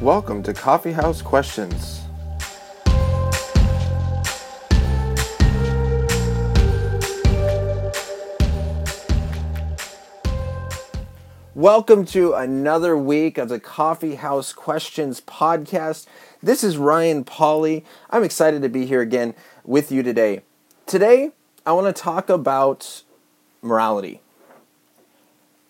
Welcome to Coffee House Questions. Welcome to another week of the Coffee House Questions podcast. This is Ryan Pauly. I'm excited to be here again with you today. Today, I want to talk about morality.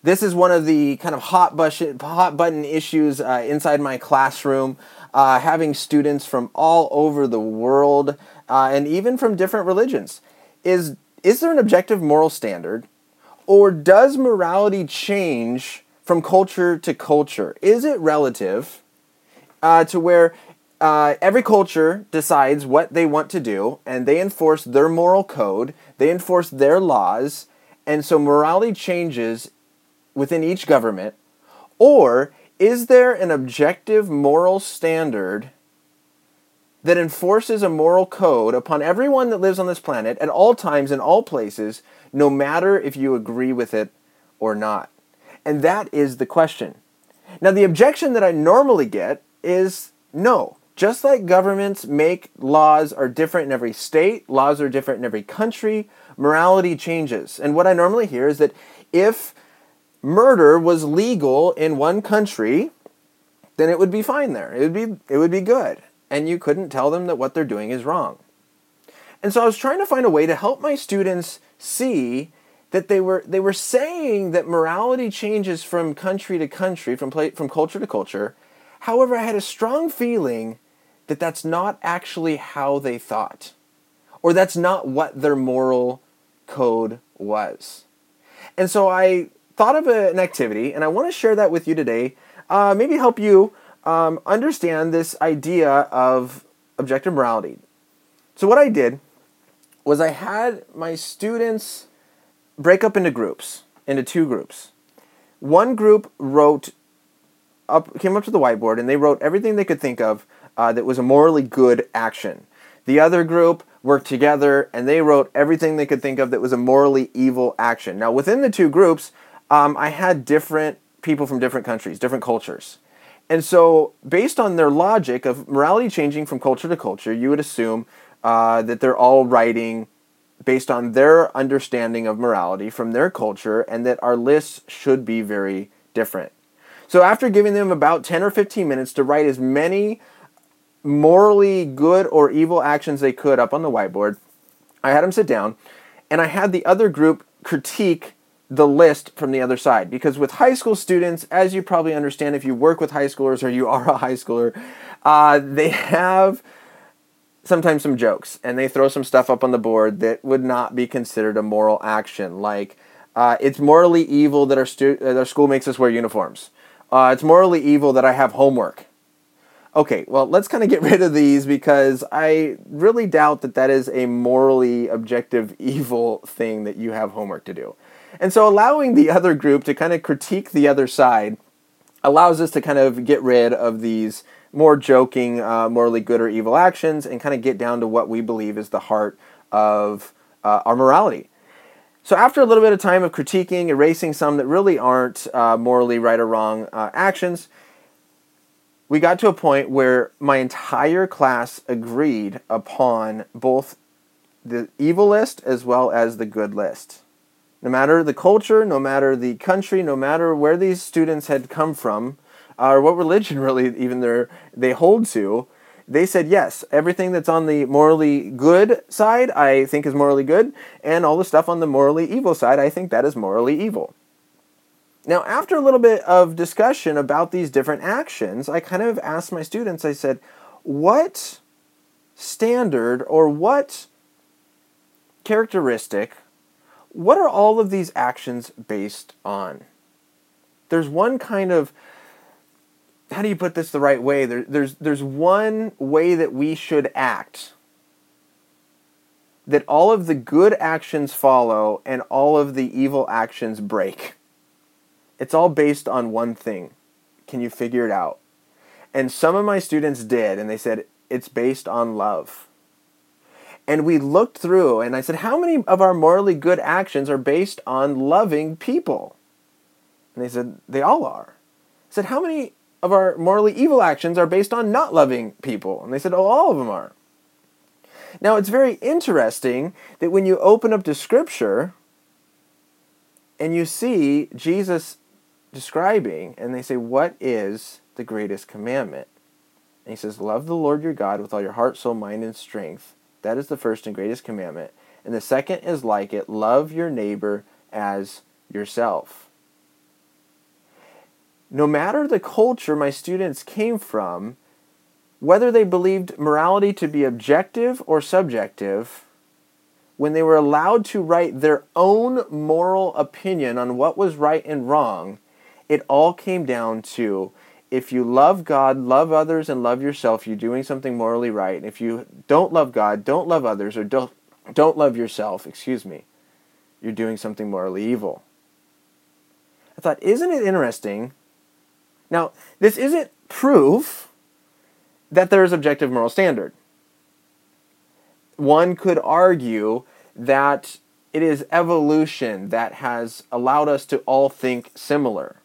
This is one of the kind of hot button, hot button issues uh, inside my classroom, uh, having students from all over the world uh, and even from different religions. Is, is there an objective moral standard? Or does morality change from culture to culture? Is it relative uh, to where uh, every culture decides what they want to do and they enforce their moral code, they enforce their laws, and so morality changes within each government? Or is there an objective moral standard that enforces a moral code upon everyone that lives on this planet at all times in all places, no matter if you agree with it or not? And that is the question. Now, the objection that I normally get is no. Just like governments make laws are different in every state, laws are different in every country, morality changes. And what I normally hear is that if murder was legal in one country, then it would be fine there. It would be it would be good. And you couldn't tell them that what they're doing is wrong. And so I was trying to find a way to help my students see that they were they were saying that morality changes from country to country, from play, from culture to culture. However, I had a strong feeling that that's not actually how they thought, or that's not what their moral code was. And so I thought of an activity, and I want to share that with you today. Uh, maybe help you um, understand this idea of objective morality. So, what I did was I had my students break up into groups, into two groups. One group wrote up, came up to the whiteboard, and they wrote everything they could think of uh, that was a morally good action. The other group worked together and they wrote everything they could think of that was a morally evil action. Now, within the two groups, um, I had different people from different countries, different cultures. And so, based on their logic of morality changing from culture to culture, you would assume uh, that they're all writing based on their understanding of morality from their culture and that our lists should be very different. So, after giving them about 10 or 15 minutes to write as many morally good or evil actions they could up on the whiteboard, I had them sit down and I had the other group critique the list from the other side. Because with high school students, as you probably understand if you work with high schoolers or you are a high schooler, uh, they have sometimes some jokes and they throw some stuff up on the board that would not be considered a moral action. Like, uh, it's morally evil that our, stu- that our school makes us wear uniforms. Uh, it's morally evil that I have homework. Okay, well, let's kind of get rid of these because I really doubt that that is a morally objective evil thing that you have homework to do. And so allowing the other group to kind of critique the other side allows us to kind of get rid of these more joking, uh, morally good or evil actions and kind of get down to what we believe is the heart of uh, our morality. So, after a little bit of time of critiquing, erasing some that really aren't uh, morally right or wrong uh, actions, we got to a point where my entire class agreed upon both the evil list as well as the good list no matter the culture, no matter the country, no matter where these students had come from, or what religion really even they they hold to, they said yes. Everything that's on the morally good side, I think is morally good, and all the stuff on the morally evil side, I think that is morally evil. Now, after a little bit of discussion about these different actions, I kind of asked my students, I said, what standard or what characteristic what are all of these actions based on? There's one kind of how do you put this the right way? There, there's there's one way that we should act that all of the good actions follow and all of the evil actions break. It's all based on one thing. Can you figure it out? And some of my students did, and they said it's based on love. And we looked through, and I said, How many of our morally good actions are based on loving people? And they said, They all are. I said, How many of our morally evil actions are based on not loving people. And they said, oh, all of them are. Now, it's very interesting that when you open up to Scripture and you see Jesus describing, and they say, What is the greatest commandment? And he says, Love the Lord your God with all your heart, soul, mind, and strength. That is the first and greatest commandment. And the second is like it love your neighbor as yourself. No matter the culture my students came from, whether they believed morality to be objective or subjective, when they were allowed to write their own moral opinion on what was right and wrong, it all came down to if you love God, love others, and love yourself, you're doing something morally right. And if you don't love God, don't love others, or don't, don't love yourself, excuse me, you're doing something morally evil. I thought, isn't it interesting? Now, this isn't proof that there is objective moral standard. One could argue that it is evolution that has allowed us to all think similar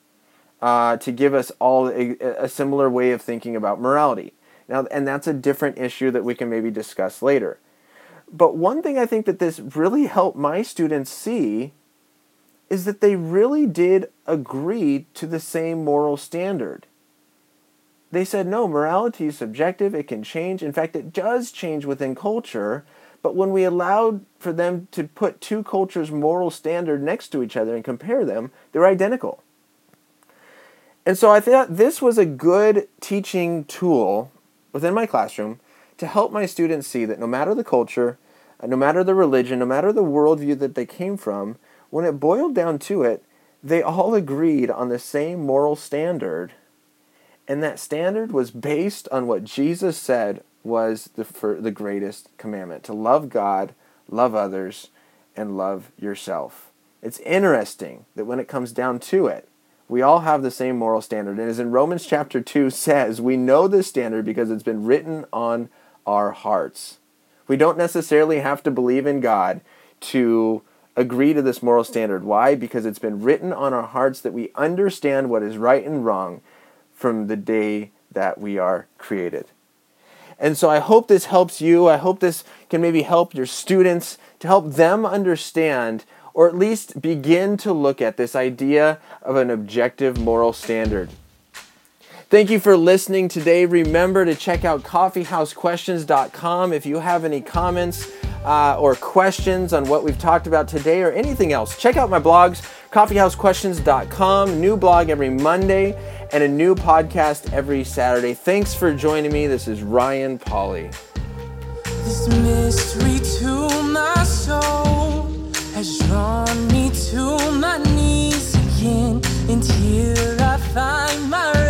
uh, to give us all a, a similar way of thinking about morality. Now, and that's a different issue that we can maybe discuss later. But one thing I think that this really helped my students see is that they really did agree to the same moral standard. They said, no, morality is subjective, it can change. In fact, it does change within culture. But when we allowed for them to put two cultures' moral standard next to each other and compare them, they're identical. And so I thought this was a good teaching tool within my classroom to help my students see that no matter the culture, uh, no matter the religion, no matter the worldview that they came from, when it boiled down to it, they all agreed on the same moral standard. And that standard was based on what Jesus said was the, the greatest commandment to love God, love others, and love yourself. It's interesting that when it comes down to it, we all have the same moral standard. And as in Romans chapter 2 says, we know this standard because it's been written on our hearts. We don't necessarily have to believe in God to agree to this moral standard. Why? Because it's been written on our hearts that we understand what is right and wrong from the day that we are created. And so I hope this helps you. I hope this can maybe help your students to help them understand or at least begin to look at this idea of an objective moral standard. Thank you for listening today. Remember to check out coffeehousequestions.com if you have any comments uh, or questions on what we've talked about today or anything else. Check out my blogs, coffeehousequestions.com, new blog every Monday, and a new podcast every Saturday. Thanks for joining me. This is Ryan Pauly. This mystery to my soul has drawn me to my knees again, and here I find my.